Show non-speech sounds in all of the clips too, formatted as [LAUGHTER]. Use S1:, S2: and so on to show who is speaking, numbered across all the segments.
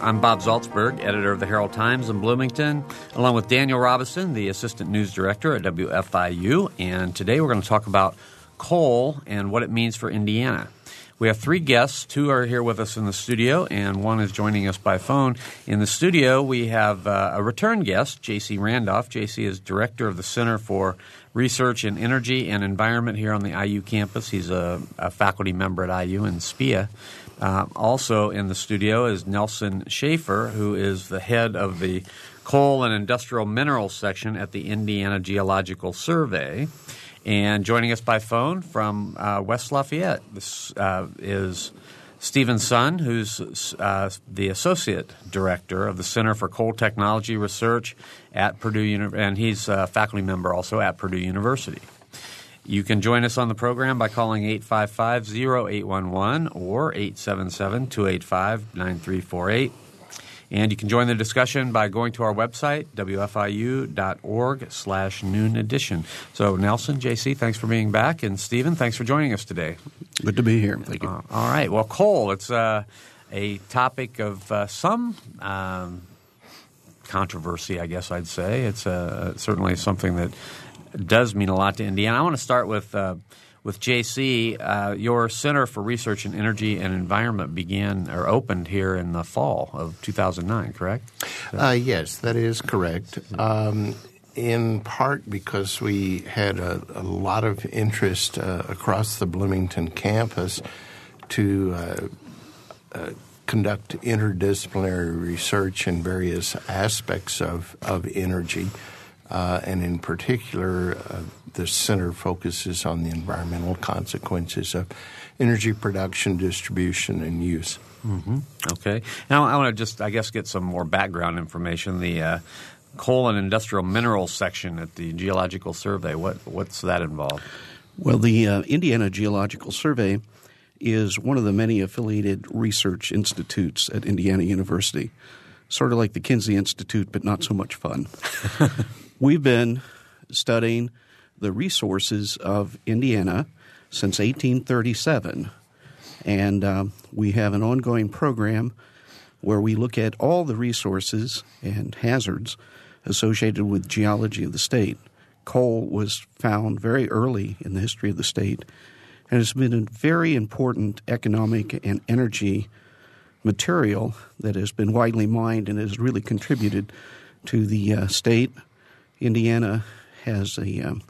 S1: I'm Bob Zaltsberg, editor of the Herald Times in Bloomington, along with Daniel Robison, the assistant news director at WFIU. And today we're going to talk about coal and what it means for Indiana. We have three guests. Two are here with us in the studio, and one is joining us by phone. In the studio, we have uh, a return guest, J.C. Randolph. J.C. is director of the Center for Research in Energy and Environment here on the IU campus. He's a, a faculty member at IU in SPEA. Uh, also in the studio is Nelson Shaffer, who is the head of the Coal and Industrial Minerals section at the Indiana Geological Survey. And joining us by phone from uh, West Lafayette this, uh, is Steven Son, who's uh, the associate director of the Center for Coal Technology Research at Purdue University, and he's a faculty member also at Purdue University. You can join us on the program by calling 855 0811 or 877 285 9348. And you can join the discussion by going to our website, wfiu.org slash noon edition. So, Nelson, JC, thanks for being back. And Steven, thanks for joining us today.
S2: Good to be here. Thank you. Uh,
S1: all right. Well, coal, it's uh, a topic of uh, some um, controversy, I guess I'd say. It's uh, certainly something that does mean a lot to Indiana. I want to start with uh, with JC. Uh, your Center for Research in Energy and Environment began or opened here in the fall of 2009, correct?
S2: Uh, yes, that is correct. Um, in part because we had a, a lot of interest uh, across the Bloomington campus to uh, uh, conduct interdisciplinary research in various aspects of, of energy. Uh, and in particular, uh, the center focuses on the environmental consequences of energy production, distribution, and use.
S1: Mm-hmm. Okay. Now, I want to just, I guess, get some more background information. The uh, coal and industrial minerals section at the Geological Survey, what, what's that involved?
S3: Well, the uh, Indiana Geological Survey is one of the many affiliated research institutes at Indiana University, sort of like the Kinsey Institute, but not so much fun. [LAUGHS] We've been studying the resources of Indiana since 1837, and um, we have an ongoing program where we look at all the resources and hazards associated with geology of the state. Coal was found very early in the history of the state and has been a very important economic and energy material that has been widely mined and has really contributed to the uh, state Indiana has a um,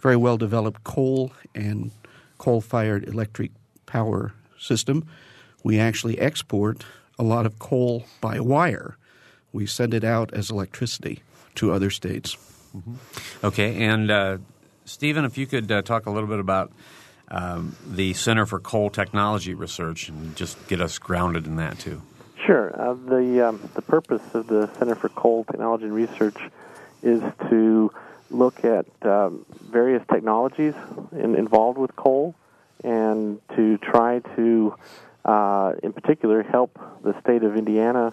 S3: very well developed coal and coal fired electric power system. We actually export a lot of coal by wire. We send it out as electricity to other states.
S1: Mm-hmm. Okay, and uh, Steven, if you could uh, talk a little bit about um, the Center for Coal Technology Research and just get us grounded in that too.
S4: Sure. Uh, the um, the purpose of the Center for Coal Technology and Research is to look at um, various technologies in, involved with coal and to try to, uh, in particular, help the state of Indiana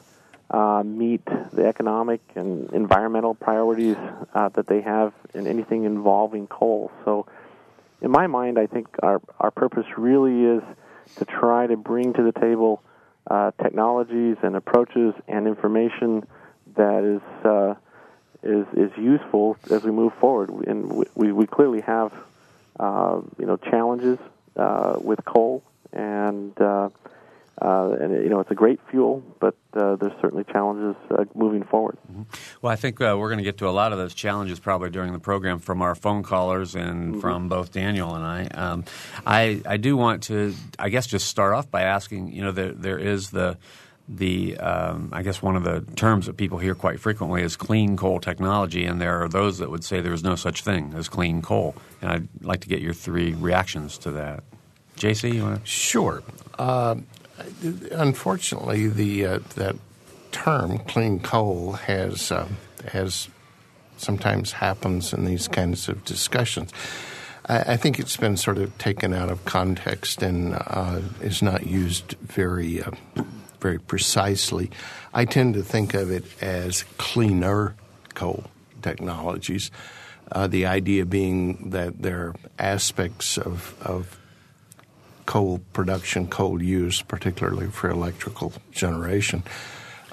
S4: uh, meet the economic and environmental priorities uh, that they have in anything involving coal. So, in my mind, I think our, our purpose really is to try to bring to the table uh, technologies and approaches and information that is uh, is is useful as we move forward. And we we clearly have uh, you know challenges uh, with coal, and uh, uh, and you know it's a great fuel, but uh, there's certainly challenges uh, moving forward.
S1: Mm-hmm. Well, I think uh, we're going to get to a lot of those challenges probably during the program from our phone callers and mm-hmm. from both Daniel and I. Um, I I do want to I guess just start off by asking you know there there is the the um, I guess one of the terms that people hear quite frequently is clean coal technology, and there are those that would say there is no such thing as clean coal. And I'd like to get your three reactions to that. JC, you want to?
S2: Sure. Uh, unfortunately, the uh, that term "clean coal" has uh, has sometimes happens in these kinds of discussions. I, I think it's been sort of taken out of context and uh, is not used very uh, very precisely. I tend to think of it as cleaner coal technologies. Uh, the idea being that there are aspects of, of coal production, coal use, particularly for electrical generation,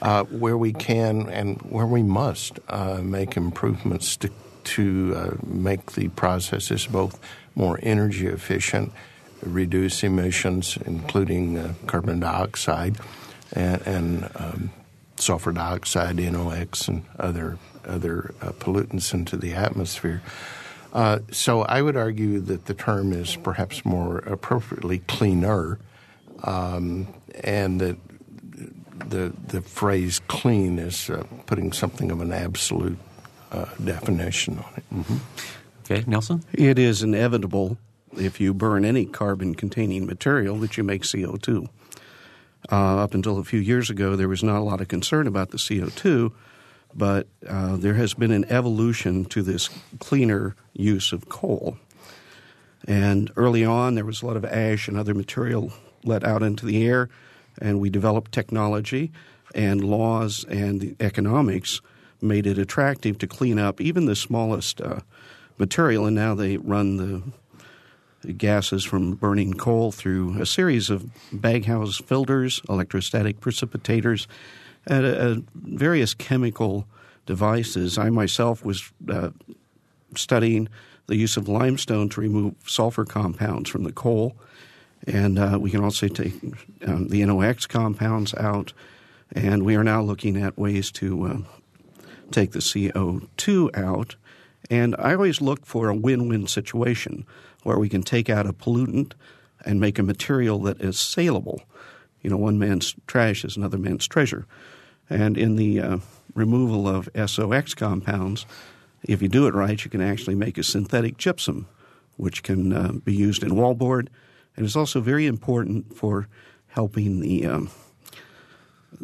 S2: uh, where we can and where we must uh, make improvements to, to uh, make the processes both more energy efficient, reduce emissions, including uh, carbon dioxide and, and um, sulfur dioxide, NOx, and other other uh, pollutants into the atmosphere. Uh, so I would argue that the term is perhaps more appropriately cleaner, um, and that the the phrase "clean" is uh, putting something of an absolute uh, definition on it.
S1: Mm-hmm. Okay, Nelson.
S3: It is inevitable if you burn any carbon-containing material that you make CO two. Uh, up until a few years ago, there was not a lot of concern about the CO2, but uh, there has been an evolution to this cleaner use of coal. And early on, there was a lot of ash and other material let out into the air, and we developed technology and laws and economics made it attractive to clean up even the smallest uh, material, and now they run the gases from burning coal through a series of baghouse filters, electrostatic precipitators, and uh, various chemical devices. I myself was uh, studying the use of limestone to remove sulfur compounds from the coal, and uh, we can also take um, the NOx compounds out. And we are now looking at ways to uh, take the CO2 out. And I always look for a win win situation where we can take out a pollutant and make a material that is saleable. You know, one man's trash is another man's treasure. And in the uh, removal of SOX compounds, if you do it right, you can actually make a synthetic gypsum, which can uh, be used in wallboard, and is also very important for helping the um,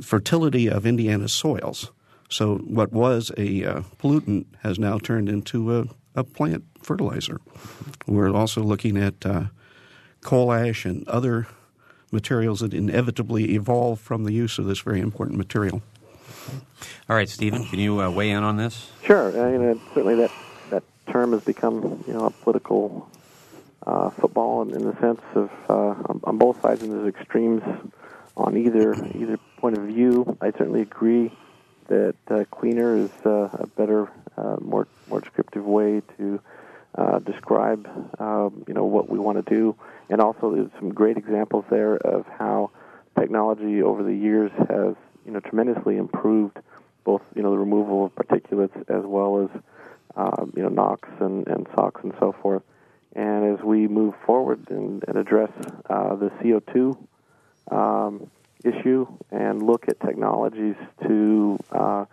S3: fertility of Indiana soils. So, what was a uh, pollutant has now turned into a, a plant fertilizer. We're also looking at uh, coal ash and other materials that inevitably evolve from the use of this very important material.
S1: All right, Steven, can you uh, weigh in on this?
S4: Sure. I mean, certainly that that term has become you know a political uh, football in, in, the sense of uh, on, on, both sides, and there's extremes on either either point of view. I certainly agree that uh, cleaner is uh, a better, more more descriptive way to uh, describe um, you know what we want to do, and also there's some great examples there of how technology over the years has you know tremendously improved both you know the removal of particulates as well as um, you know NOx and, and SOx and so forth. And as we move forward and, and address uh, the CO2 um, issue and look at technologies to uh,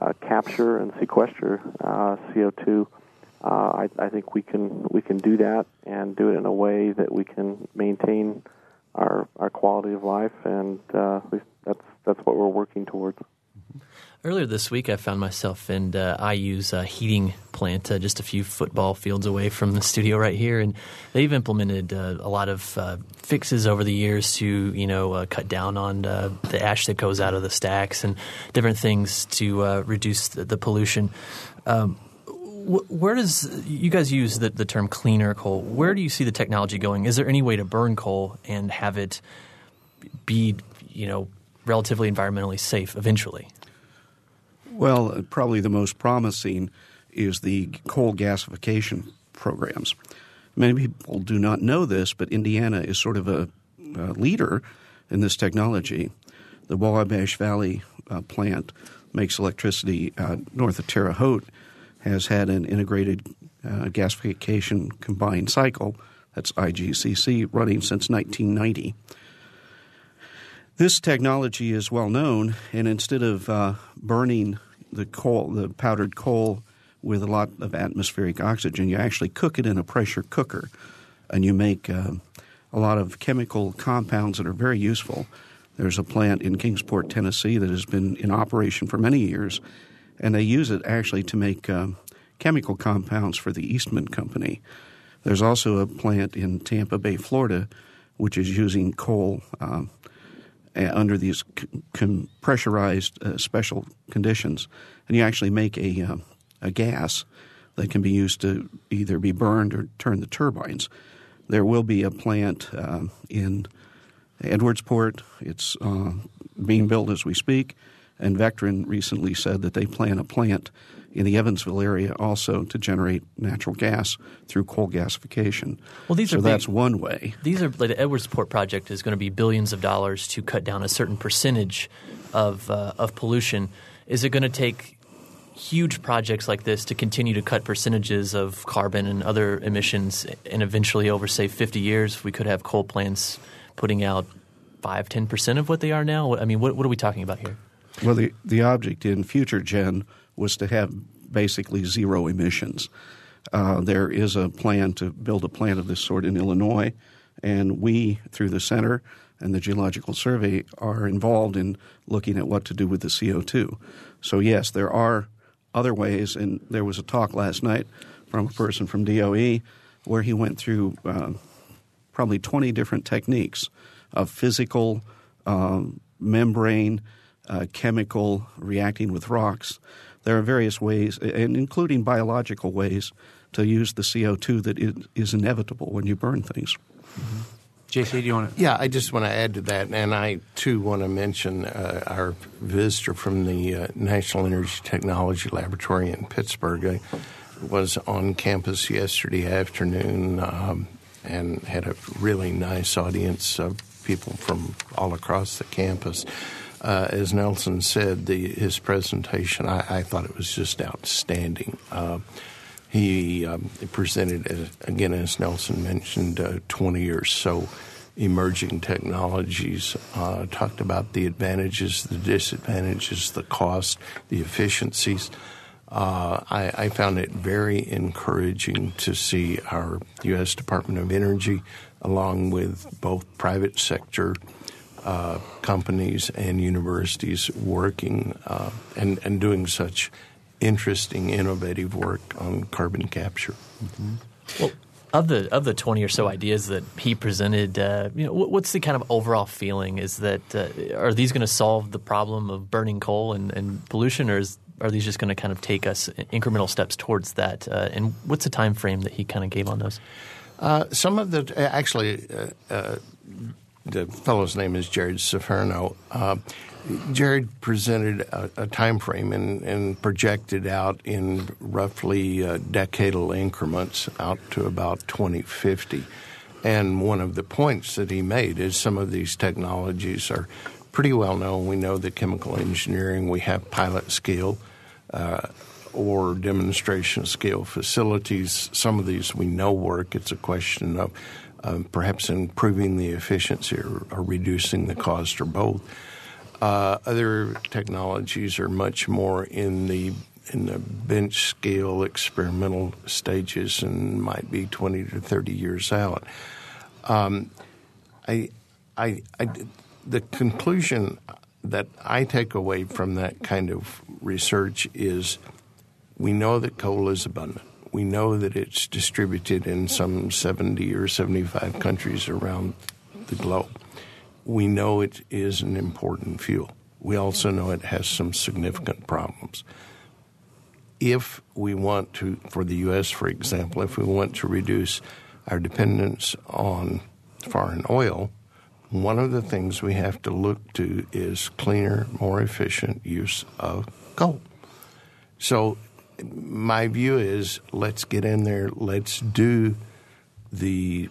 S4: uh, capture and sequester uh, CO2, uh, I, I, think we can we can do that and do it in a way that we can maintain our our quality of life, and uh, that's that's what we're working towards.
S5: Earlier this week, I found myself in uh, IU's uh, heating plant uh, just a few football fields away from the studio right here, and they've implemented uh, a lot of uh, fixes over the years to you know uh, cut down on the ash that goes out of the stacks and different things to reduce the, the pollution. Um, where does you guys use the, the term cleaner coal? Where do you see the technology going? Is there any way to burn coal and have it be you know relatively environmentally safe eventually?
S3: Well, probably the most promising is the coal gasification programs. Many people do not know this, but Indiana is sort of a, a leader in this technology. The Wabash Valley uh, plant makes electricity uh, north of Terre Haute, has had an integrated uh, gasification combined cycle, that's IGCC, running since 1990. This technology is well known, and instead of uh, burning the coal, the powdered coal, with a lot of atmospheric oxygen, you actually cook it in a pressure cooker, and you make uh, a lot of chemical compounds that are very useful. There's a plant in Kingsport, Tennessee, that has been in operation for many years, and they use it actually to make uh, chemical compounds for the Eastman Company. There's also a plant in Tampa Bay, Florida, which is using coal uh, under these c- pressurized uh, special conditions, and you actually make a uh, a gas that can be used to either be burned or turn the turbines. There will be a plant uh, in Edwardsport. It's uh, being built as we speak, and Vectren recently said that they plan a plant in the Evansville area also to generate natural gas through coal gasification.
S5: Well, these
S3: so
S5: are
S3: that's
S5: big,
S3: one way.
S5: These are like the Edwardsport project is going to be billions of dollars to cut down a certain percentage of uh, of pollution. Is it going to take huge projects like this to continue to cut percentages of carbon and other emissions, and eventually, over say 50 years, we could have coal plants putting out five, 10 percent of what they are now? I mean, what, what are we talking about here?
S3: Well, the the object in FutureGen was to have basically zero emissions. Uh, there is a plan to build a plant of this sort in Illinois, and we, through the center and the Geological Survey, are involved in looking at what to do with the CO2. So, yes, there are other ways, and there was a talk last night from a person from DOE where he went through uh, probably 20 different techniques of physical, um, membrane, uh, chemical, reacting with rocks there are various ways, and including biological ways, to use the CO2 that is inevitable when you burn things.
S1: Mm-hmm. JC, do you want
S2: to? Yeah, I just want to add to that, and I too want to mention uh, our visitor from the uh, National Energy Technology Laboratory in Pittsburgh. I was on campus yesterday afternoon um, and had a really nice audience of people from all across the campus uh, as Nelson said, the, his presentation, I, I, thought it was just outstanding. Uh, he um, presented, as, again, as Nelson mentioned, uh, 20 or so emerging technologies, uh, talked about the advantages, the disadvantages, the cost, the efficiencies. Uh, I, I, found it very encouraging to see our U.S. Department of Energy, along with both private sector uh, companies and universities working uh, and, and doing such interesting, innovative work on carbon capture.
S5: Mm-hmm. Well, of the of the twenty or so ideas that he presented, uh, you know, what's the kind of overall feeling? Is that uh, are these going to solve the problem of burning coal and, and pollution, or is, are these just going to kind of take us incremental steps towards that? Uh, and what's the time frame that he kind of gave on those?
S2: Uh, some of the actually the fellow's name is Jared Ciferno. Uh, Jared presented a, a time frame and, and, projected out in roughly uh, decadal increments out to about 2050. And one of the points that he made is some of these technologies are pretty well known. We know the chemical engineering, we have pilot scale uh, or demonstration scale facilities. Some of these we know work. It's a question of um, perhaps improving the efficiency or, or, reducing the cost or both. Uh, other technologies are much more in the in the bench scale experimental stages and might be 20 to 30 years out. Um, I, I, I, the conclusion that I take away from that kind of research is we know that coal is abundant we know that it's distributed in some 70 or 75 countries around the globe. We know it is an important fuel. We also know it has some significant problems. If we want to, for the U.S., for example, if we want to reduce our dependence on foreign oil, one of the things we have to look to is cleaner, more efficient use of coal. So my view is let's get in there, let's do the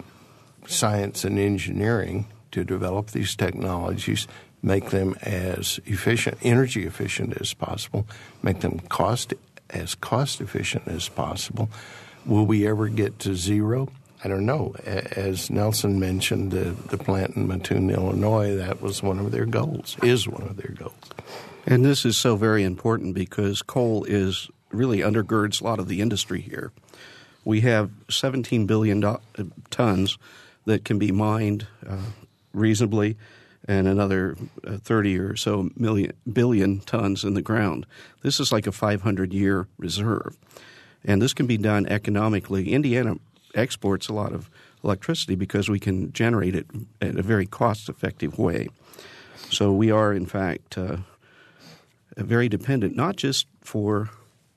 S2: science and engineering to develop these technologies, make them as efficient, energy efficient as possible, make them cost as cost efficient as possible. Will we ever get to zero? I don't know. As Nelson mentioned, the, the plant in Mattoon, Illinois, that was one of their goals, is one of their goals.
S3: And this is so very important because coal is really undergirds a lot of the industry here. We have 17 billion tons that can be mined uh, reasonably, and another uh, 30 or so million billion tons in the ground. This is like a 500 year reserve, and this can be done economically. Indiana exports a lot of electricity because we can generate it in a very cost effective way. So we are, in fact, uh, very dependent, not just for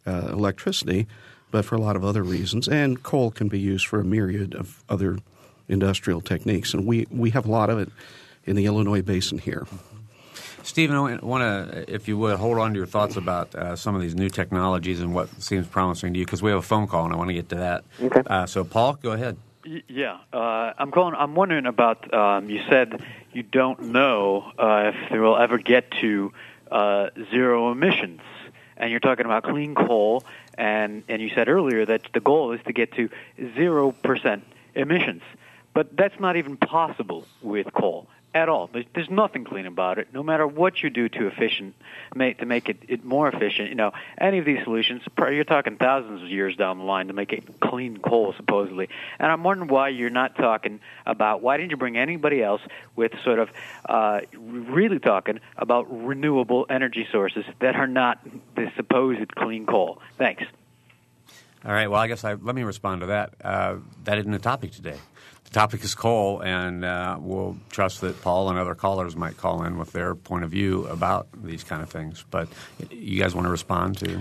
S3: uh, electricity, but for a lot of other reasons. And coal can be used for a myriad of other industrial techniques, and we, we have a lot of it in the Illinois basin here.
S1: Steven, I want to, if you would, hold on to your thoughts about uh, some of these new technologies and what seems promising to you, because we have a phone call and I want to get to that.
S4: Okay.
S1: Uh, so, Paul, go ahead.
S6: Yeah, uh, I'm calling. I'm wondering about. Um, you said you don't know uh, if they will ever get to uh, zero emissions, and you're talking about clean coal, and and you said earlier that the goal is to get to zero percent emissions, but that's not even possible with coal at all. There's, nothing clean about it. No matter what you do to efficient, make to make it, it more efficient. You know, any of these solutions, you're talking thousands of years down the line to make it clean coal, supposedly. And I'm wondering why you're not talking about why didn't you bring anybody else with sort of uh, really talking about renewable energy sources that are not the supposed clean coal? Thanks.
S1: All right. Well, I guess I, let me respond to that. Uh, that isn't the topic today. Topic is coal, and uh, we'll trust that Paul and other callers might call in with their point of view about these kind of things. But you guys want to respond to?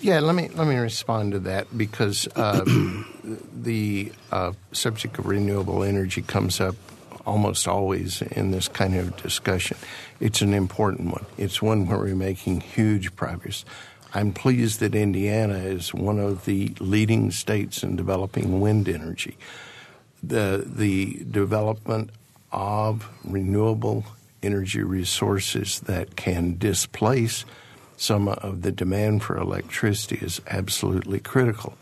S2: Yeah, let me let me respond to that because um, [CLEARS THROAT] the uh, subject of renewable energy comes up almost always in this kind of discussion. It's an important one. It's one where we're making huge progress. I'm pleased that Indiana is one of the leading states in developing wind energy the the development of renewable energy resources that can displace some of the demand for electricity is absolutely critical.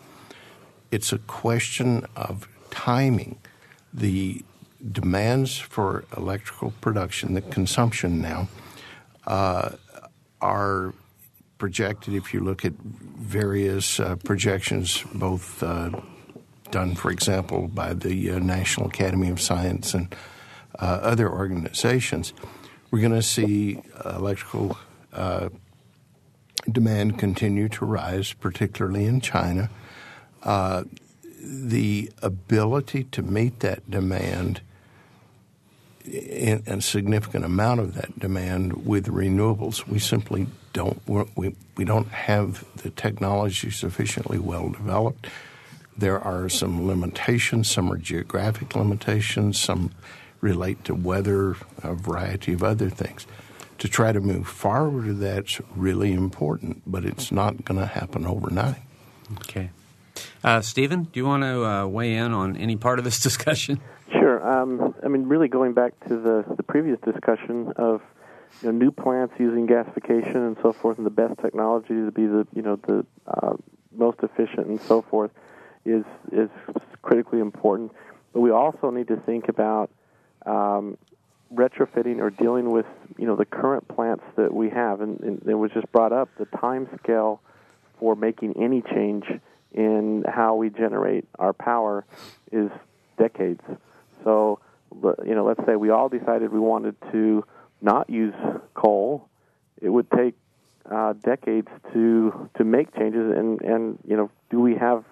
S2: It's a question of timing. The demands for electrical production, the consumption now, uh, are projected. If you look at various uh, projections, both uh, done, for example, by the uh, National Academy of Science and uh, other organizations, we're going to see electrical uh, demand continue to rise, particularly in China. Uh, the ability to meet that demand and a significant amount of that demand with renewables, we simply don't we, we don't have the technology sufficiently well developed there are some limitations. Some are geographic limitations. Some relate to weather, a variety of other things. To try to move forward, that's really important, but it's not going to happen overnight.
S1: Okay. Uh, Steven, do you want to uh, weigh in on any part of this [LAUGHS] discussion?
S4: Sure. Um, I mean, really going back to the, the previous discussion of you know, new plants using gasification and so forth, and the best technology to be the you know the uh, most efficient and so forth is is critically important. But we also need to think about um, retrofitting or dealing with you know the current plants that we have, and, and it was just brought up the time scale for making any change in how we generate our power is decades. So you know, let's say we all decided we wanted to not use coal, it would take uh, decades to to make changes, and and you know, do we have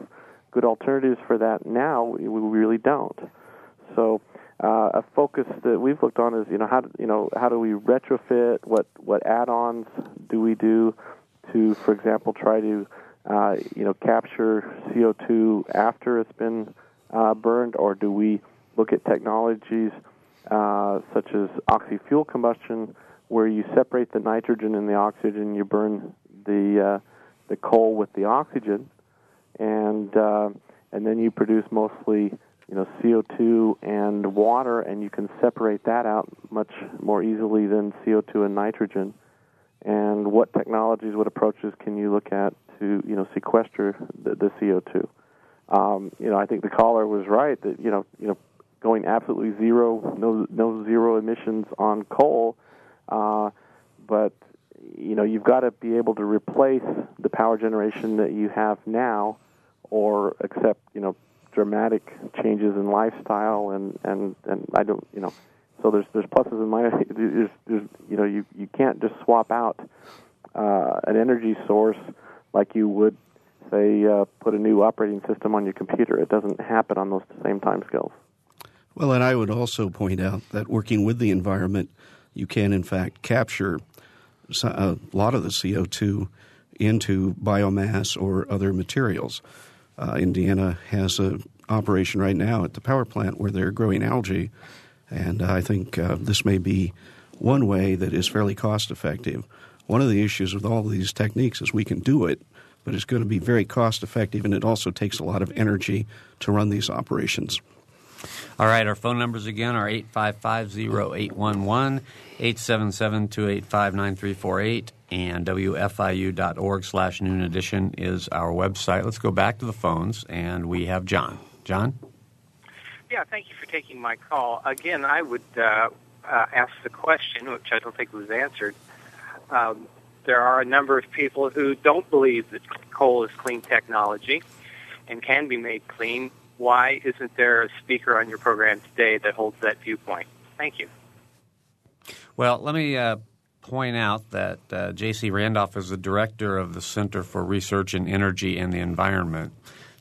S4: good alternatives for that now, we, really don't. So uh, a focus that we've looked on is you know how do, you know how do we retrofit what what add-ons do we do to for example try to uh, you know capture CO2 after it's been uh, burned or do we look at technologies uh, such as oxy-fuel combustion where you separate the nitrogen and the oxygen you burn the uh, the coal with the oxygen and uh, and then you produce mostly you know CO2 and water, and you can separate that out much more easily than CO2 and nitrogen. And what technologies, what approaches can you look at to you know sequester the, the CO2? um, you know, I think the caller was right that you know, you know, going absolutely zero, no, no zero emissions on coal, uh, but you know, you've got to be able to replace the power generation that you have now, or accept you know dramatic changes in lifestyle and and and I don't you know. So there's there's pluses and minuses [LAUGHS] there's, there's you know you you can't just swap out uh, an energy source like you would say uh, put a new operating system on your computer. It doesn't happen on those same time scales.
S3: Well and I would also point out that working with the environment you can in fact capture a lot of the CO2 into biomass or other materials uh, Indiana has an operation right now at the power plant where they're growing algae, and I think uh, this may be one way that is fairly cost effective. One of the issues with all of these techniques is we can do it, but it's going to be very cost effective, and it also takes a lot of energy to run these operations.
S1: All right, our phone numbers again are 855 0811, 877 285 9348, and WFIU.org slash noon edition is our website. Let's go back to the phones, and we have John. John?
S7: Yeah, thank you for taking my call. Again, I would uh, uh, ask the question, which I don't think was answered. Um, there are a number of people who don't believe that coal is clean technology and can be made clean why isn't there a speaker on your program today that holds that viewpoint? Thank you.
S1: Well, let me uh, point out that uh, J.C. Randolph is the director of the Center for Research in Energy and the Environment.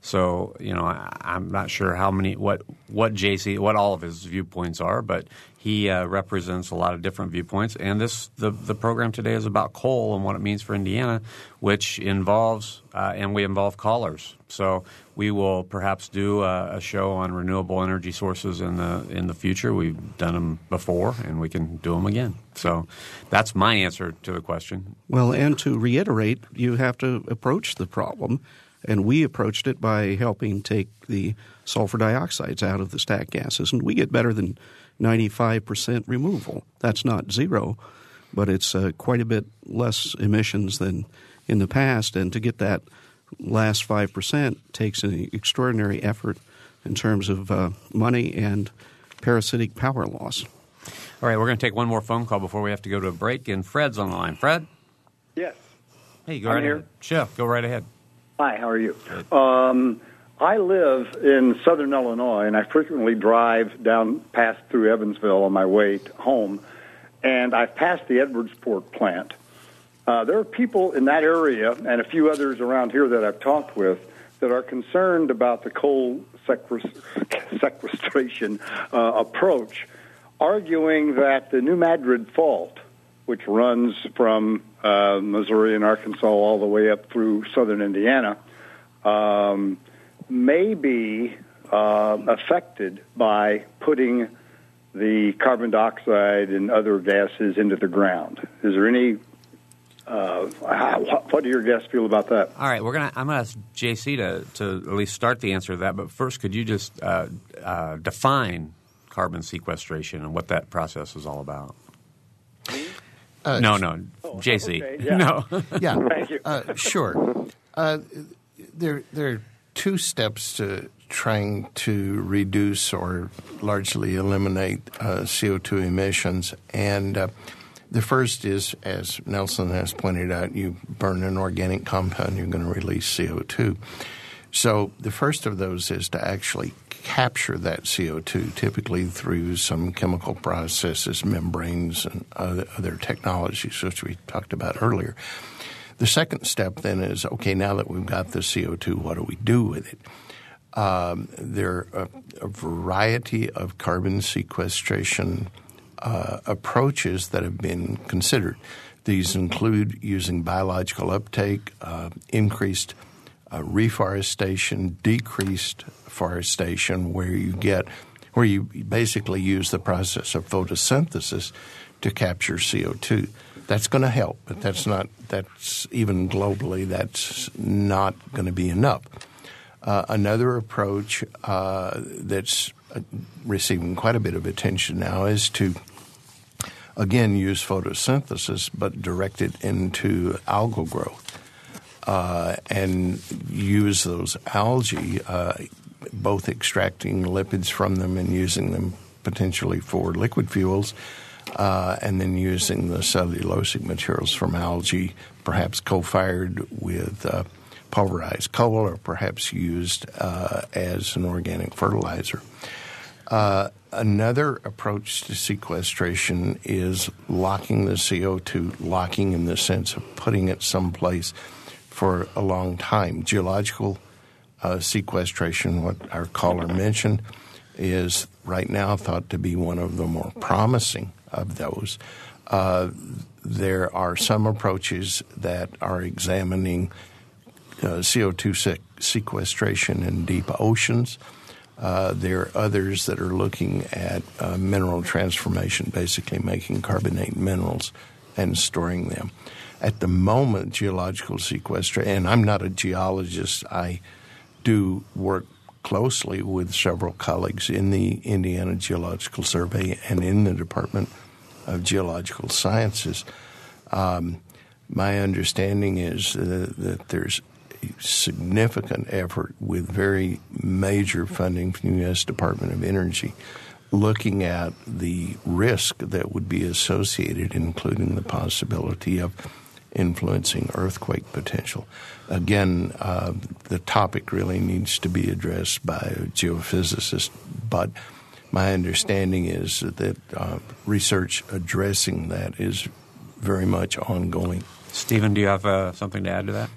S1: So you know, I, am not sure how many what what JC what all of his viewpoints are, but he uh, represents a lot of different viewpoints. And this the the program today is about coal and what it means for Indiana, which involves uh, and we involve callers. So we will perhaps do a, a, show on renewable energy sources in the in the future. We've done them before, and we can do them again. So that's my answer to the question.
S3: Well, and to reiterate, you have to approach the problem and we approached it by helping take the sulfur dioxides out of the stack gases, and we get better than 95% removal. That's not zero, but it's uh, quite a bit less emissions than in the past. And to get that last 5% takes an extraordinary effort in terms of uh, money and parasitic power loss.
S1: All right, we're going to take one more phone call before we have to go to a break. And Fred's on the line. Fred?
S8: Yes.
S1: Hey, go
S8: I'm
S1: right
S8: here.
S1: ahead. Chef, go right ahead.
S8: Hi, how are you? Um, I live in southern Illinois, and I frequently drive down past through Evansville on my way home, and I've passed the Edwardsport plant. Uh, there are people in that area and a few others around here that I've talked with that are concerned about the coal [LAUGHS] sequestration uh, approach, arguing that the New Madrid Fault, which runs from uh, Missouri and Arkansas all the way up through southern Indiana, um, may be uh, affected by putting the carbon dioxide and other gases into the ground. Is there any? Uh, what do your guests feel about that?
S1: All right, we're gonna. I'm gonna ask JC to to at least start the answer to that. But first, could you just uh, uh, define carbon sequestration and what that process is all about? Uh, no, no, oh, JC.
S8: Okay, [LAUGHS] yeah.
S1: No.
S2: yeah. [LAUGHS]
S8: Thank you.
S2: Uh, sure. Uh, there, there are two steps to trying to reduce or largely eliminate uh, CO2 emissions. And uh, the first is, as Nelson has pointed out, you burn an organic compound, you're going to release CO2. So the first of those is to actually capture that CO2, typically through some chemical processes, membranes, and other, other technologies, which we talked about earlier. The second step then is okay, now that we've got the CO2, what do we do with it? Um, there are a, a, variety of carbon sequestration uh, approaches that have been considered. These include using biological uptake, uh, increased uh, reforestation, decreased forestation, where you get where you basically use the process of photosynthesis to capture CO2. That's going to help, but that's not that's even globally that's not going to be enough. Uh, another approach uh, that's uh, receiving quite a bit of attention now is to again use photosynthesis, but direct it into algal growth. uh, and use those algae, uh, both extracting lipids from them and using them potentially for liquid fuels, uh, and then using the cellulosic materials from algae, perhaps co-fired with uh, pulverized coal, or perhaps used uh, as an organic fertilizer. Uh, another approach to sequestration is locking the CO2, locking in the sense of putting it someplace for a long time. Geological uh, sequestration, what our caller mentioned, is right now thought to be one of the more promising of those. Uh, there are some approaches that are examining uh, CO2 sequestration in deep oceans. Uh, there are others that are looking at uh, mineral transformation, basically making carbonate minerals and storing them. At the moment, geological sequestration, and I'm not a geologist, I do work closely with several colleagues in the Indiana Geological Survey and in the Department of Geological Sciences. Um, my understanding is uh, that there's significant effort with very major funding from the U.S. Department of Energy looking at the risk that would be associated, including the possibility of influencing earthquake potential. Again, uh, the topic really needs to be addressed by a geophysicist, but my understanding is that uh, research addressing that is very much ongoing.
S1: Steven, do you have uh, something to add to that?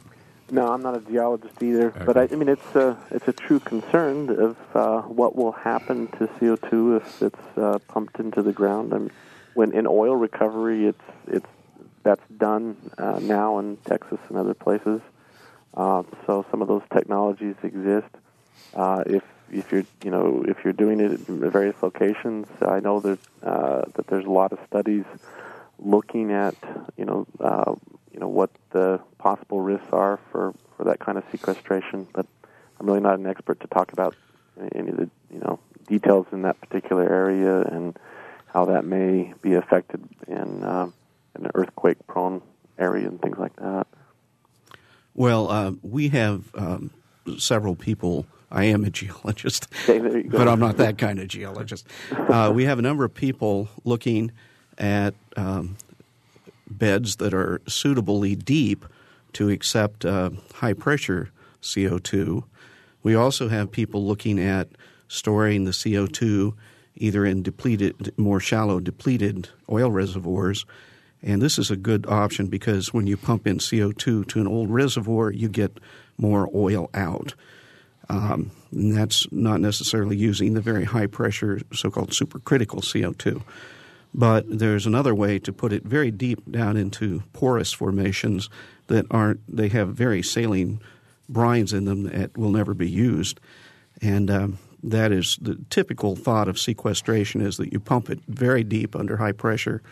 S4: No, I'm not a geologist either, okay. but I, I, mean it's a it's a true concern of uh, what will happen to CO2 if it's uh, pumped into the ground. I mean, when in oil recovery, it's it's that's done uh, now in Texas and other places. Uh, so some of those technologies exist. Uh, if if you're you know if you're doing it at various locations, I know that uh, that there's a lot of studies looking at you know uh, you know what the possible risks are for, for that kind of sequestration. But I'm really not an expert to talk about any of the you know details in that particular area and how that may be affected in, uh, an earthquake-prone area and things like that.
S3: Well, uh, we have um, several people. I am a [LAUGHS] geologist, but I'm not that kind of geologist. Uh, we have a number of people looking at um, beds that are suitably deep to accept uh, high pressure CO2. We also have people looking at storing the CO2 either in depleted, more shallow, depleted oil reservoirs. And this is a good option because when you pump in CO2 to an old reservoir, you get more oil out. Um, and that's not necessarily using the very high pressure, so called supercritical CO2. But there's another way to put it very deep down into porous formations that aren't, they have very saline brines in them that will never be used. And um, that is the typical thought of sequestration is that you pump it very deep under high pressure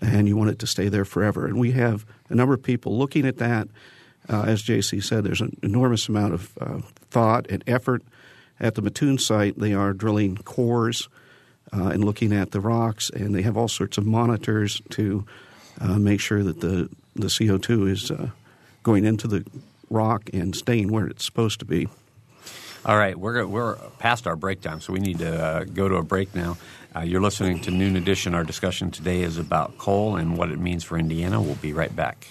S3: and you want it to stay there forever. And we have a number of people looking at that. Uh, as JC said, there's an enormous amount of uh, thought and effort. At the Mattoon site, they are drilling cores uh, and looking at the rocks, and they have all sorts of monitors to uh, make sure that the, the CO2 is uh, going into the rock and staying where it's supposed to be.
S1: All right, we're, we're past our break time, so we need to uh, go to a break now. Uh, you're listening to Noon Edition. Our discussion today is about coal and what it means for Indiana. We'll be right back.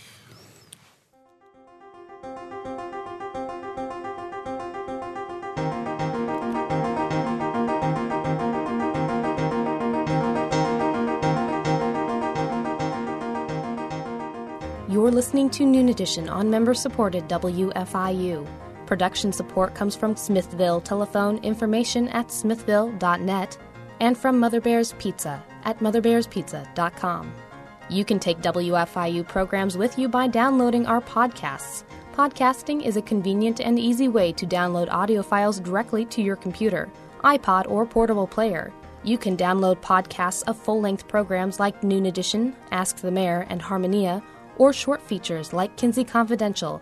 S9: You're listening to Noon Edition on member supported WFIU. Production support comes from Smithville Telephone Information at smithville.net and from Mother Bear's Pizza at motherbearspizza.com. You can take WFIU programs with you by downloading our podcasts. Podcasting is a convenient and easy way to download audio files directly to your computer, iPod, or portable player. You can download podcasts of full length programs like Noon Edition, Ask the Mayor, and Harmonia or short features like Kinsey Confidential,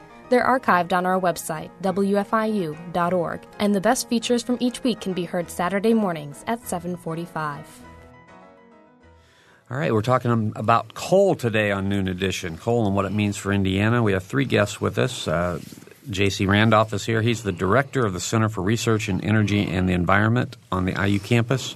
S9: They're archived on our website, wfiu.org, and the best features from each week can be heard Saturday mornings at 7:45.
S1: All right, we're talking about coal today on Noon Edition. Coal and what it means for Indiana. We have three guests with us. Uh, J.C. Randolph is here. He's the director of the Center for Research in Energy and the Environment on the IU campus.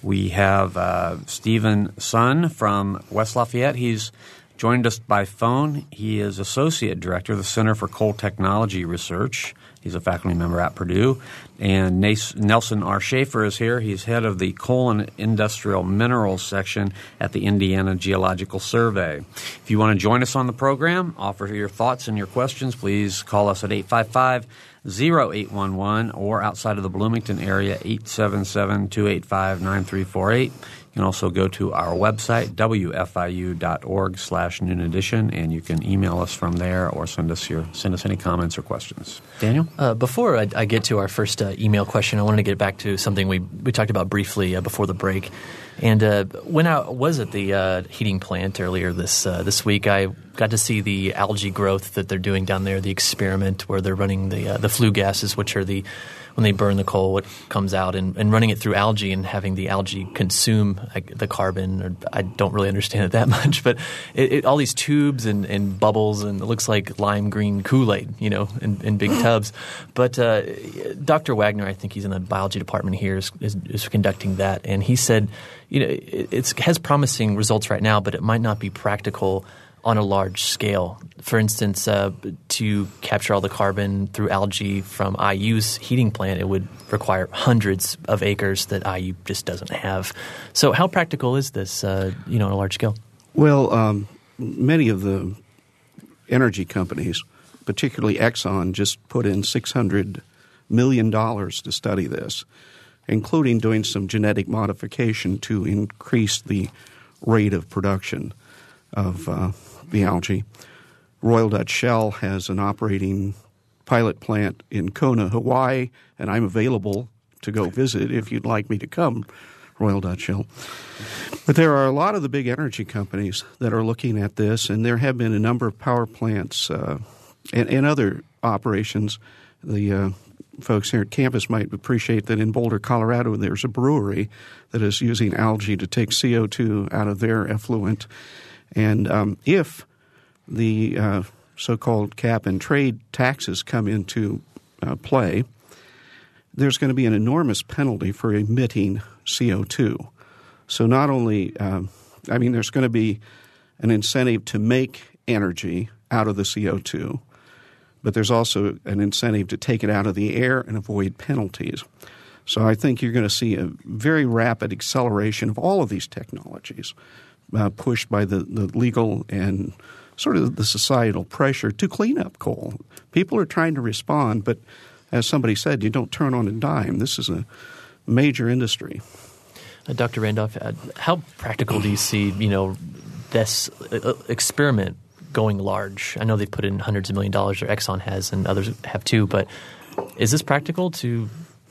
S1: We have uh, Steven Son from West Lafayette. He's joined us by phone. He is associate director of the Center for Coal Technology Research. He's a faculty member at Purdue. And Nelson R. Shaffer is here. He's head of the Coal and Industrial Minerals section at the Indiana Geological Survey. If you want to join us on the program, offer your thoughts and your questions, please call us at 855 0811 or outside of the Bloomington area 877 285 9348. You can also go to our website, wfiu.org slash noon edition, and you can email us from there or send us your send us any comments or questions. Daniel?
S5: Uh, before I, I, get to our first uh, email question, I wanted to get back to something we, we talked about briefly uh, before the break. And uh, when I was at the uh, heating plant earlier this uh, this week, I got to see the algae growth that they're doing down there, the experiment where they're running the the flue gases, which are the when they burn the coal, what comes out, and, and running it through algae and having the algae consume the carbon. Or, I don't really understand it that [LAUGHS] much, but it, it, all these tubes and, and, bubbles, and it looks like lime green Kool Aid, you know, in, in big tubs. But uh, Dr. Wagner, I think he's in the biology department here, is, is, is conducting that, and he said, you know, it it's, has promising results right now, but it might not be practical on a large scale. For instance, uh, to capture all the carbon through algae from IU's heating plant, it would require hundreds of acres that IU just doesn't have. So, how practical is this, uh, you know, on a large scale?
S3: Well, um, many of the energy companies, particularly Exxon, just put in six hundred million dollars to study this, including doing some genetic modification to increase the rate of production of uh, the algae. Royal Dutch Shell has an operating pilot plant in Kona, Hawaii, and I'm available to go visit if you'd like me to come, Royal Dutch Shell. But there are a lot of the big energy companies that are looking at this, and there have been a number of power plants uh, and, and, other operations. The uh, folks here at campus might appreciate that in Boulder, Colorado, there's a brewery that is using algae to take CO2 out of their effluent and um, if the uh, so called cap and trade taxes come into uh, play, there's going to be an enormous penalty for emitting CO2. So, not only, um, I mean, there's going to be an incentive to make energy out of the CO2, but there's also an incentive to take it out of the air and avoid penalties. So, I think you're going to see a very rapid acceleration of all of these technologies uh, pushed by the, the legal and sort of the societal pressure to clean up coal. People are trying to respond, but as somebody said, you don't turn on a dime. This is a major industry.
S5: Uh, Dr. Randolph, uh, how practical do you see, you know, this uh, experiment going large? I know they've put in hundreds of million dollars, or Exxon has, and others have too. But is this practical to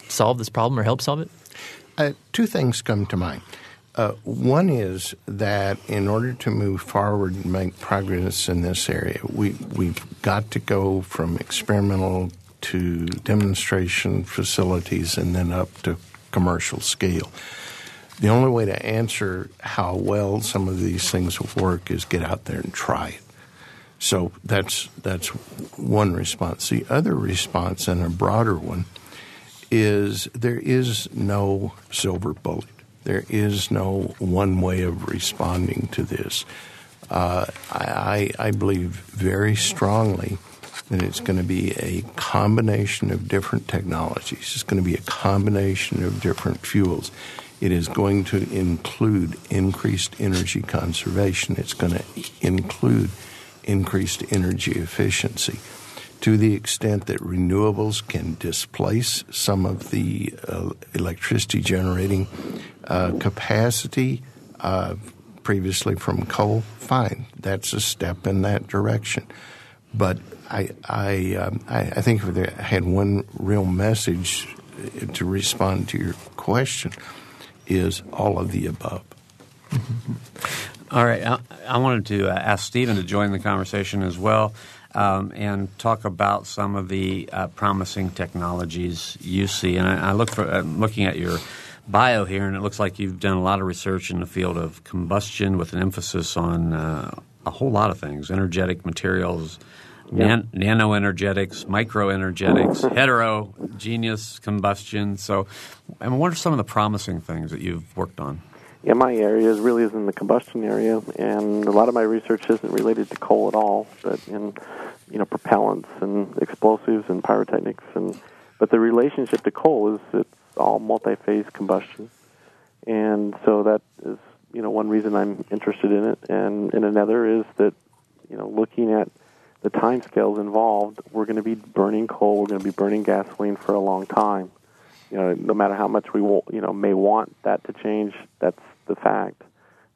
S5: solve this problem or help solve it?
S2: Uh, two things come to mind. Uh, one is that in order to move forward and make progress in this area, we, we've got to go from experimental to demonstration facilities and then up to commercial scale. The only way to answer how well some of these things will work is get out there and try it. So that's that's one response. The other response, and a broader one, is there is no silver bullet. There is no one way of responding to this. Uh, I, I believe very strongly that it's going to be a combination of different technologies. It's going to be a combination of different fuels. It is going to include increased energy conservation. It's going to include increased energy efficiency to the extent that renewables can displace some of the uh, electricity generating uh, capacity uh, previously from coal, fine. That's a step in that direction. But I I, um, I, I think I had one real message to respond to your question is all of the above.
S1: All right. I, I wanted to uh, ask Steven to join the conversation as well um, and talk about some of the uh, promising technologies you see. And I, I look for I'm looking at your bio here, and it looks like you've done a lot of research in the field of combustion with an emphasis on uh, a whole lot of things: energetic materials. Nan- nanoenergetics, microenergetics, heterogeneous combustion. So, and what are some of the promising things that you've worked on?
S4: Yeah, my area is really is in the combustion area, and a lot of my research isn't related to coal at all, but in you know propellants and explosives and pyrotechnics, and but the relationship to coal is it's all multi-phase combustion, and so that is you know one reason I'm interested in it, and, and another is that you know looking at the time scales involved, we're going to be burning coal, we're going to be burning gasoline for a long time. You know, no matter how much we will, you know may want that to change, that's the fact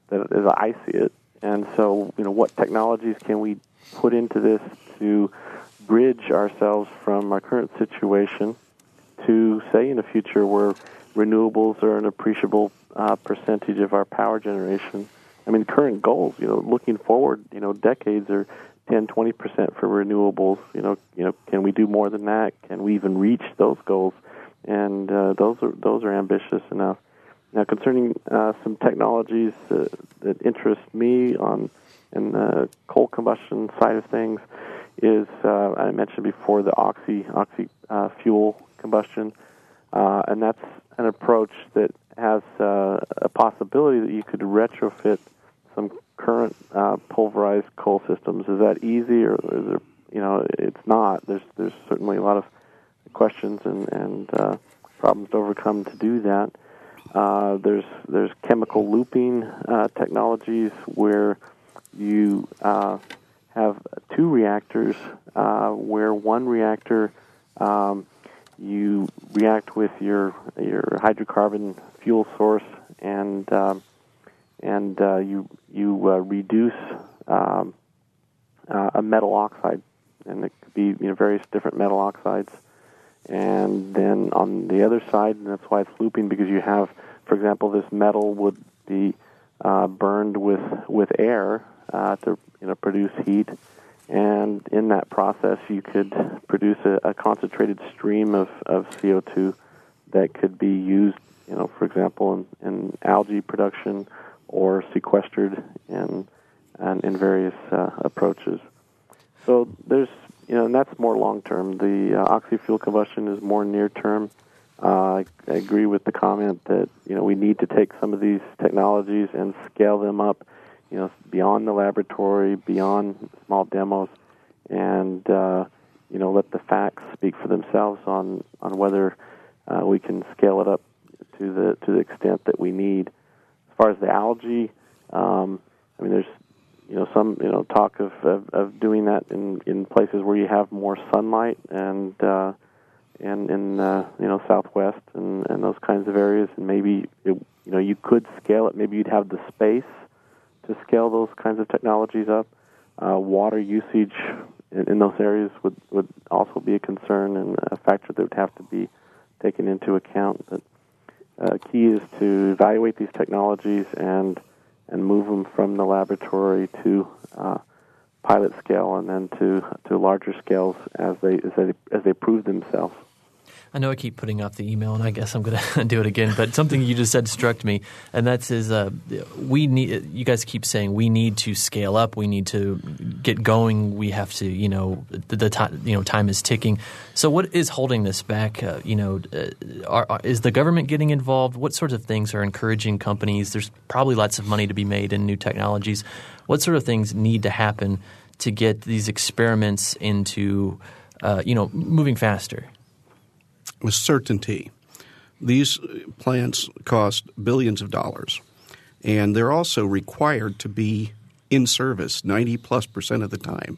S4: that as I see it. And so, you know, what technologies can we put into this to bridge ourselves from our current situation to, say, in the future where renewables are an appreciable uh, percentage of our power generation? I mean, current goals, you know, looking forward, you know, decades are 10, 20 percent for renewables. You know, you know, can we do more than that? Can we even reach those goals? And uh, those are those are ambitious enough. Now, concerning uh, some technologies uh, that interest me on in the coal combustion side of things is uh, I mentioned before the oxy oxy uh, fuel combustion, uh, and that's an approach that has uh, a possibility that you could retrofit some current pulverized coal systems. Is that easy, or is there? You know, it's not. There's there's certainly a lot of questions and and problems to overcome to do that. Uh, there's there's chemical looping uh, technologies where you uh, have two reactors uh, where one reactor um, you react with your your hydrocarbon fuel source and um, and uh, you you uh, reduce um, a metal oxide. And it could be you know various different metal oxides. And then on the other side, and that's why it's looping because you have, for example, this metal would be uh, burned with with air uh, to you know produce heat, and in that process you could produce a, a concentrated stream of, of CO2 that could be used, you know, for example, in, in algae production or sequestered in and in various uh, approaches. So there's you know, and that's more long term. The uh, oxy-fuel combustion is more near term. Uh, I agree with the comment that you know we need to take some of these technologies and scale them up, you know, beyond the laboratory, beyond small demos, and uh, you know let the facts speak for themselves on on whether uh, we can scale it up to the to the extent that we need. As far as the algae, um, I mean, there's you know some you know talk of, of, of doing that in in places where you have more sunlight and uh, and in uh, you know southwest and, and those kinds of areas and maybe it, you know you could scale it maybe you'd have the space to scale those kinds of technologies up uh, water usage in, in those areas would would also be a concern and a factor that would have to be taken into account but uh, key is to evaluate these technologies and and move them from the laboratory to uh, pilot scale and then to to larger scales as they as they as they prove themselves.
S5: I know I keep putting off the email, and I guess I'm going [LAUGHS] to do it again. But something you just said struck me, and that's is uh, we need. You guys keep saying we need to scale up. We need to get going. We have to, you know, the, the time, you know, time is ticking. So, what is holding this back? Uh, you know, uh, are, are, is the government getting involved? What sorts of things are encouraging companies? There's probably lots of money to be made in new technologies. What sort of things need to happen to get these experiments into, uh, you know, moving faster?
S3: With certainty. These plants cost billions of dollars, and they're also required to be in service 90 plus percent of the time.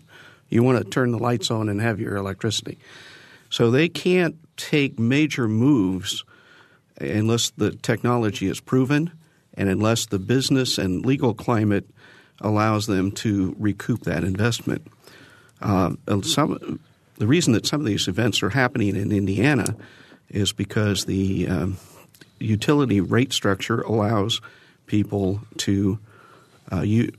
S3: You want to turn the lights on and have your electricity. So they can't take major moves unless the technology is proven and unless the business and legal climate allows them to recoup that investment. Uh, some the reason that some of these events are happening in Indiana is because the um, utility rate structure allows people to uh, u-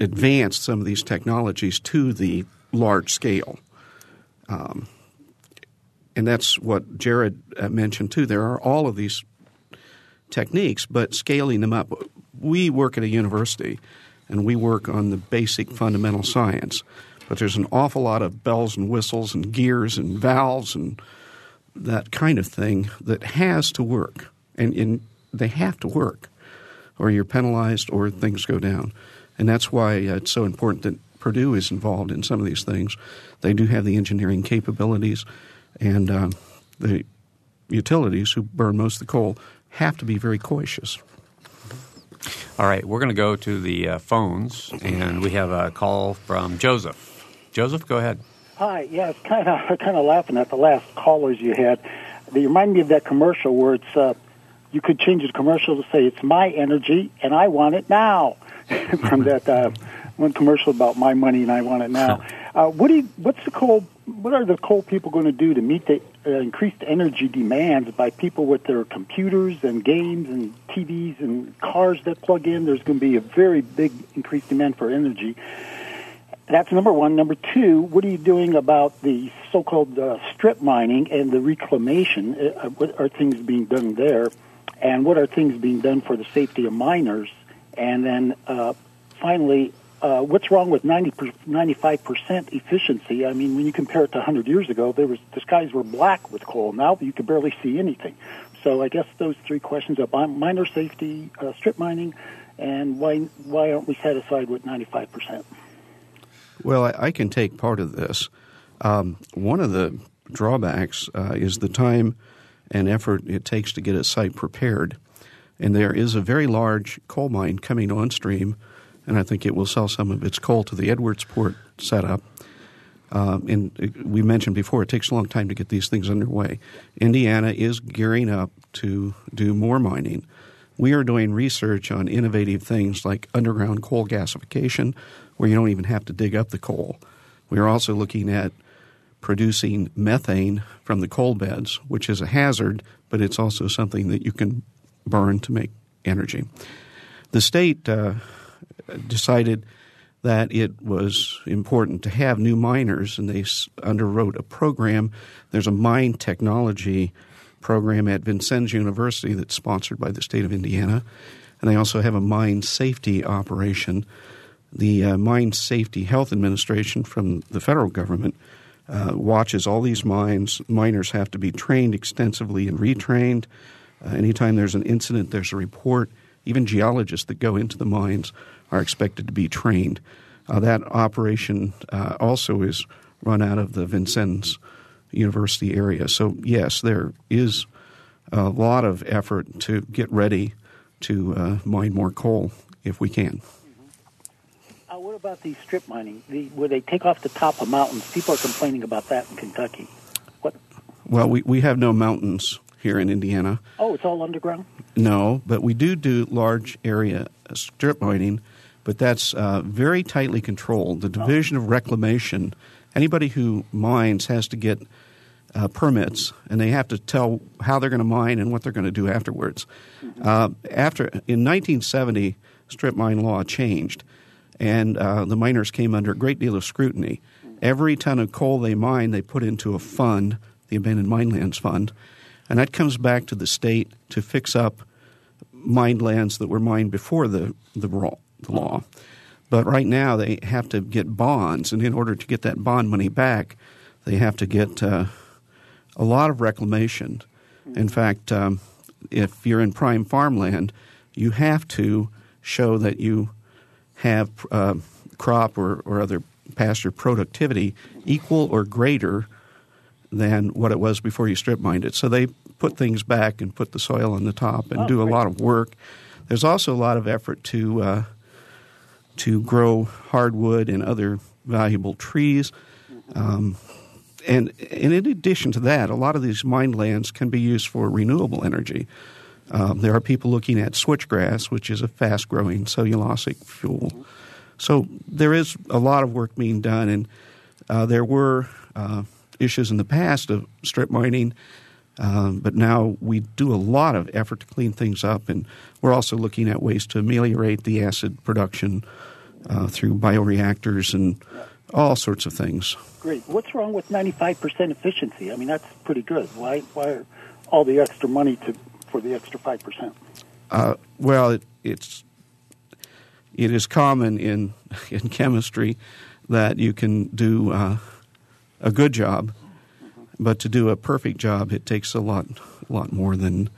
S3: advance some of these technologies to the large scale. Um, and that's what Jared uh, mentioned too. There are all of these techniques, but scaling them up. We work at a university and we work on the basic fundamental science, but there's an awful lot of bells and whistles and gears and valves and that kind of thing that has to work. And, and they have to work, or you're penalized or things go down. And that's why it's so important that Purdue is involved in some of these things. They do have the engineering capabilities, and uh, the utilities who burn most of the coal have to be very cautious.
S1: All right, we're going to go to the uh, phones, and we have a call from Joseph. Joseph, go ahead.
S10: Hi. Yeah, it's kind of [LAUGHS] kind of laughing at the last callers you had. They remind me of that commercial where it's uh, you could change the commercial to say it's my energy and I want it now. [LAUGHS] From that uh, one commercial about my money and I want it now. [LAUGHS] Uh, what do you, what's the coal? What are the coal people going to do to meet the uh, increased energy demands by people with their computers and games and TVs and cars that plug in? There's going to be a very big increased demand for energy. That's number one. Number two, what are you doing about the so-called uh, strip mining and the reclamation? Uh, what are things being done there? And what are things being done for the safety of miners? And then uh, finally, uh, what's wrong with 90 95% efficiency? I mean, when you compare it to 100 years ago, there was the skies were black with coal. Now you can barely see anything. So I guess those three questions are miner safety, uh, strip mining, and why why aren't we satisfied with 95%?
S3: Well, I, I can take part of this. Um, one of the drawbacks uh, is the time and effort it takes to get a site prepared. And there is a very large coal mine coming on stream, and I think it will sell some of its coal to the Edwardsport setup. Um, and we mentioned before, it takes a long time to get these things underway. Indiana is gearing up to do more mining. We are doing research on innovative things like underground coal gasification, where you don't even have to dig up the coal. We are also looking at producing methane from the coal beds, which is a hazard, but it's also something that you can burn to make energy. The state uh, decided that it was important to have new miners, and they underwrote a program. There's a mine technology program at Vincennes University that's sponsored by the state of Indiana, and they also have a mine safety operation the uh, Mine Safety Health Administration from the federal government uh, watches all these mines. Miners have to be trained extensively and retrained. Uh, anytime there's an incident, there's a report. Even geologists that go into the mines are expected to be trained. Uh, that operation uh, also is run out of the Vincennes University area. So, yes, there is a lot of effort to get ready to uh, mine more coal if we can
S10: about the strip mining? The, where they take off the top of mountains? People are complaining about that in Kentucky. What?
S3: Well, we, we have no mountains here in Indiana.
S10: Oh, it's all underground?
S3: No, but we do do large area strip mining, but that's uh, very tightly controlled. The oh. Division oh. of Reclamation, anybody who mines has to get uh, permits, and they have to tell how they're going to mine and what they're going to do afterwards. Mm-hmm. Uh, after in 1970, strip mine law changed, and uh, the miners came under a great deal of scrutiny. Every ton of coal they mine, they put into a fund, the Abandoned Mine Lands Fund, and that comes back to the state to fix up mined lands that were mined before the, the, the law. But right now, they have to get bonds, and in order to get that bond money back, they have to get uh, a lot of reclamation. In fact, um, if you're in prime farmland, you have to show that you have uh, crop or, or other pasture productivity equal or greater than what it was before you strip mined it. So they put things back and put the soil on the top and oh, do a great. lot of work. There's also a lot of effort to uh, to grow hardwood and other valuable trees. Um, and, and in addition to that, a lot of these mine lands can be used for renewable energy. Um, there are people looking at switchgrass, which is a fast growing cellulosic fuel. So there is a lot of work being done, and Uh, there were uh, issues in the past of strip mining, um, but now we do a lot of effort to clean things up, and we're also looking at ways to ameliorate the acid production uh, through bioreactors and all sorts of things.
S10: Great. What's wrong with 95% efficiency? I mean, that's pretty good. Why, why all the extra money to for the extra 5%?
S3: Uh, well, it, it's it is common in [LAUGHS] in chemistry that you can do uh, a good job, but to do a perfect job, it takes a lot lot more than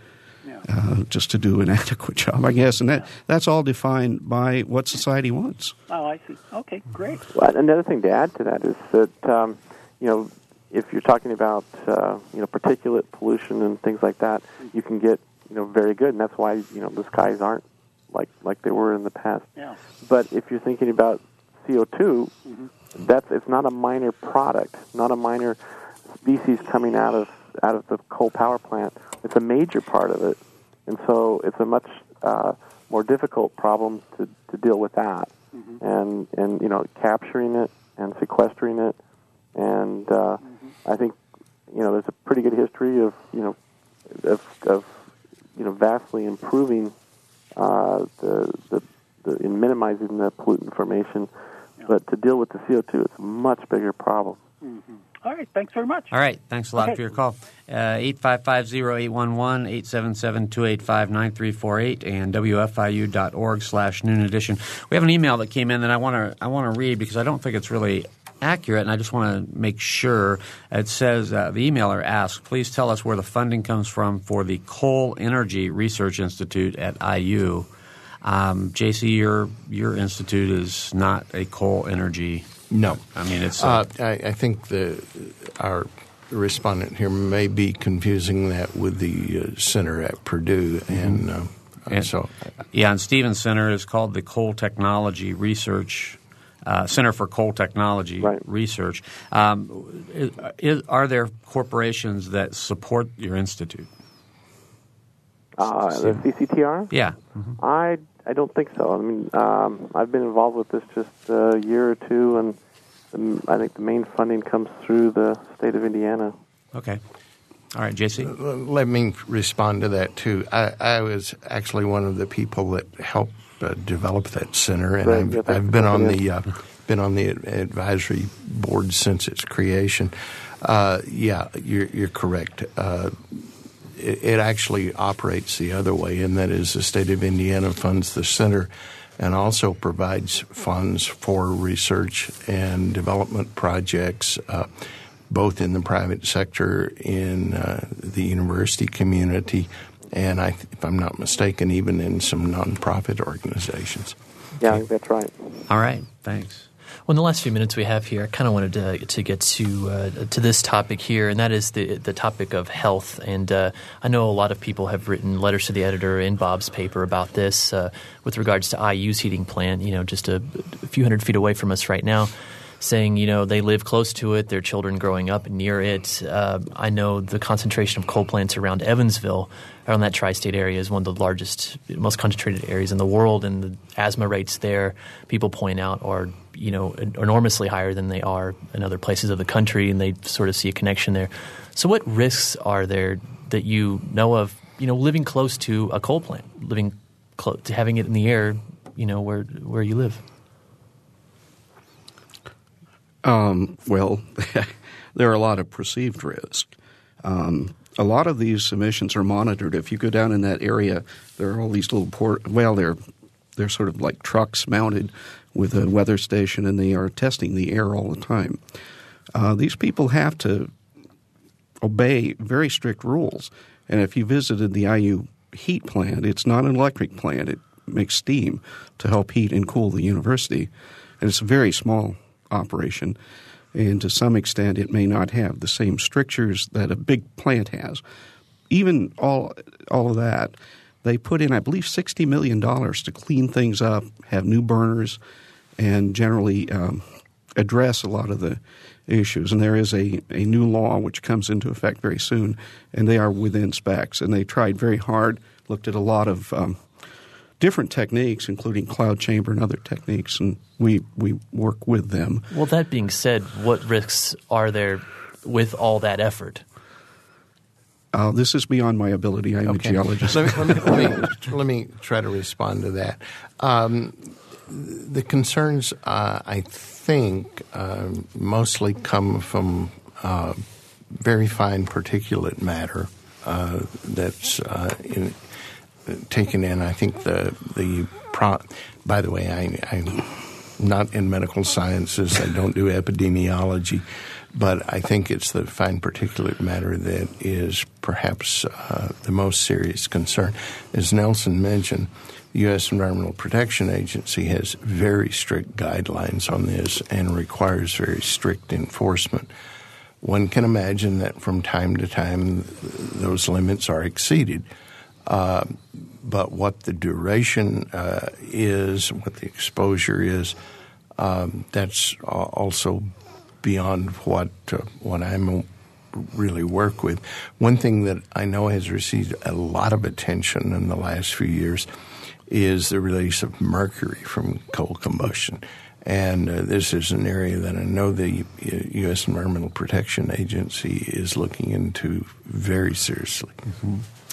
S3: uh, just to do an [LAUGHS] adequate job, I guess. And that that's all defined by what society wants.
S10: Oh, I see. Okay, great.
S4: Well, another thing to add to that is that um, you know if you're talking about uh, you know particulate pollution and things like that, you can get you know very good, and that's why you know the skies aren't like like they were in the past.
S10: Yeah.
S4: But if you're thinking about CO2,
S10: Mm-hmm.
S4: that's it's not a minor product, not a minor species coming out of out of the coal power plant. It's a major part of it, and so it's a much uh, more difficult problem to, to deal with that.
S10: Mm-hmm.
S4: And and you know capturing it and sequestering it, and uh,
S10: Mm-hmm.
S4: I think you know there's a pretty good history of you know of, of you know vastly improving uh, the, the the in minimizing the pollutant formation. But to deal with the CO2, it's a much bigger problem.
S10: Mm-hmm. All right, thanks very much.
S1: All right. Thanks a lot
S10: Okay.
S1: for your call. Uh, 855-0811, 877-285-9348, and wfiu.org slash noon edition. We have an email that came in that I want to I want to read because I don't think it's really accurate, and I just want to make sure. It says uh, the emailer asks, please tell us where the funding comes from for the Coal Energy Research Institute at IU. Um, JC, your your institute is not a coal energy.
S2: No.
S1: I mean it's
S2: Uh, I, I think the our respondent here may be confusing that with the uh, center at Purdue, and, uh,
S1: And-
S2: so
S1: Yeah, and Stevens Center is called the Coal Technology Research uh, Center for Coal Technology Research. Um, i- is, are there corporations that support your institute?
S4: Uh, the CCTR?
S1: Yeah.
S4: I I don't think so. I mean, um, I've been involved with this just a year or two, and the, I think the main funding comes through the state of Indiana.
S1: Okay. All right, JC.
S2: let me respond to that too. I, I was actually one of the people that helped uh, develop that center, and
S4: Right,
S2: I've,
S4: yeah,
S2: I've been on the uh, been on the advisory board since its creation. Uh, yeah, you're, you're correct. Uh, it, it actually operates the other way, and that is the state of Indiana funds the center and also provides funds for research and development projects, uh, both in the private sector, in uh, the university community, and I, if I'm not mistaken, even in some nonprofit organizations.
S4: Yeah, I that's right.
S1: All right, thanks.
S5: Well, in the last few minutes we have here, I kind of wanted to, to get to uh, to this topic here, and that is the the topic of health. And uh, I know a lot of people have written letters to the editor in Bob's paper about this uh, with regards to IU's heating plant. You know, just a, a few hundred feet away from us right now. Saying, you know, they live close to it, their children growing up near it. Uh, I know the concentration of coal plants around Evansville, around that tri state area, is one of the largest, most concentrated areas in the world, and the asthma rates there, people point out, are you know enormously higher than they are in other places of the country, and they sort of see a connection there. So, what risks are there that you know of? You know, living close to a coal plant, living close to having it in the air, you know, where where you live.
S3: Um, well, [LAUGHS] there are a lot of perceived risks. Um, a lot of these emissions are monitored. If you go down in that area, there are all these little port. Well, they're they're sort of like trucks mounted with a weather station, and they are testing the air all the time. Uh, these people have to obey very strict rules. And if you visited the IU heat plant, it's not an electric plant. It makes steam to help heat and cool the university. And it's very small operation. And to some extent, it may not have the same strictures that a big plant has. Even all, all of that, they put in, I believe, $60 million to clean things up, have new burners, and generally um, address a lot of the issues. And there is a, a new law which comes into effect very soon, and they are within specs. And they tried very hard, looked at a lot of um, different techniques, including cloud chamber and other techniques, and we we work with them.
S5: Well, that being said, what risks are there with all that effort?
S3: Uh, this is beyond my ability. I am
S2: Okay.
S3: a geologist.
S2: Let me, let, me, [LAUGHS] let, me, let me try to respond to that. Um, the concerns, uh, I think, uh, mostly come from uh, very fine particulate matter uh, that's uh, in, taken in. I think the the pro. By the way, I, I'm not in medical sciences. I don't do epidemiology, but I think it's the fine particulate matter that is perhaps uh, the most serious concern. As Nelson mentioned, the U.S. Environmental Protection Agency has very strict guidelines on this and requires very strict enforcement. One can imagine that from time to time those limits are exceeded. Uh, but what the duration uh, is, what the exposure is, um, that's also beyond what uh, what I'm really work with. One thing that I know has received a lot of attention in the last few years is the release of mercury from coal combustion. And uh, this is an area that I know the uh, U.S. Environmental Protection Agency is looking into very seriously.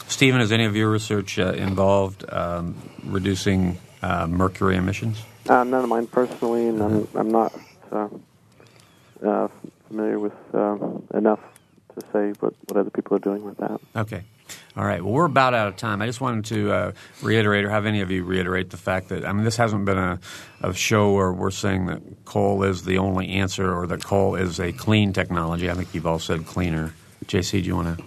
S1: Steven, is any of your research uh, involved um, reducing uh, mercury emissions?
S4: Uh, none of mine personally, and I'm, I'm not uh, uh, familiar with uh, enough to say what, what other people are doing with that.
S1: Okay. All right. Well, we're about out of time. I just wanted to uh, reiterate, or have any of you reiterate the fact that I mean, this hasn't been a, a show where we're saying that coal is the only answer, or that coal is a clean technology. I think you've all said cleaner. JC, do you want to?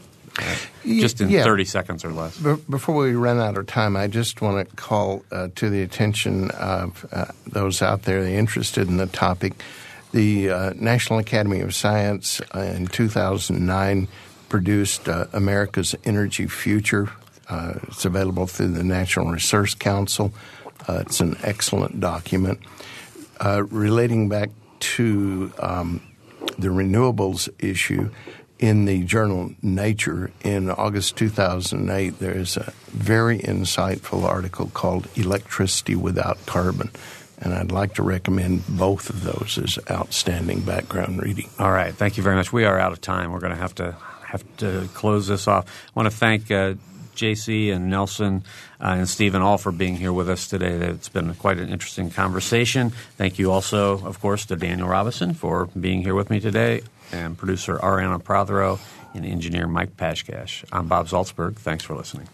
S1: Just in
S2: Yeah.
S1: 30 seconds or less.
S2: Be- Before we run out of time, I just want to call uh, to the attention of uh, those out there interested in the topic. The uh, National Academy of Science uh, in 2009 produced uh, America's Energy Future. Uh, it's available through the National Research Council. Uh, it's an excellent document. Uh, relating back to um, the renewables issue, in the journal Nature in August 2008, there is a very insightful article called Electricity Without Carbon. And I'd like to recommend both of those as outstanding background reading.
S1: All right. Thank you very much. We are out of time. We're going to have to have to close this off. I want to thank uh, JC and Nelson uh, and Steven all for being here with us today. It's been quite an interesting conversation. Thank you also, of course, to Daniel Robison for being here with me today, and producer Ariana Prothero and engineer Mike Pashkash. I'm Bob Zaltsberg. Thanks for listening.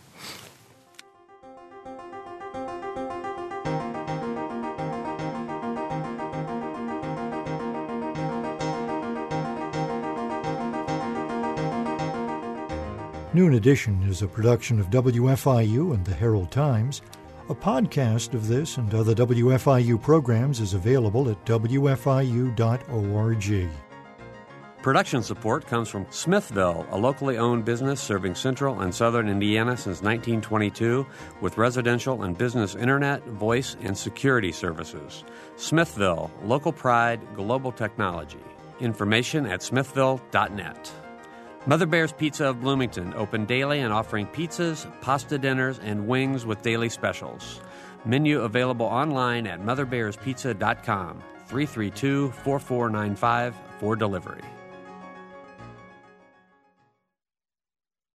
S11: Noon Edition is a production of WFIU and the Herald Times. A podcast of this and other WFIU programs is available at WFIU.org.
S1: Production support comes from Smithville, a locally owned business serving central and southern Indiana since 1922 with residential and business internet, voice, and security services. Smithville, local pride, global technology. Information at smithville.net. Mother Bear's Pizza of Bloomington, open daily and offering pizzas, pasta dinners, and wings with daily specials. Menu available online at motherbearspizza.com, 332 4495 for delivery.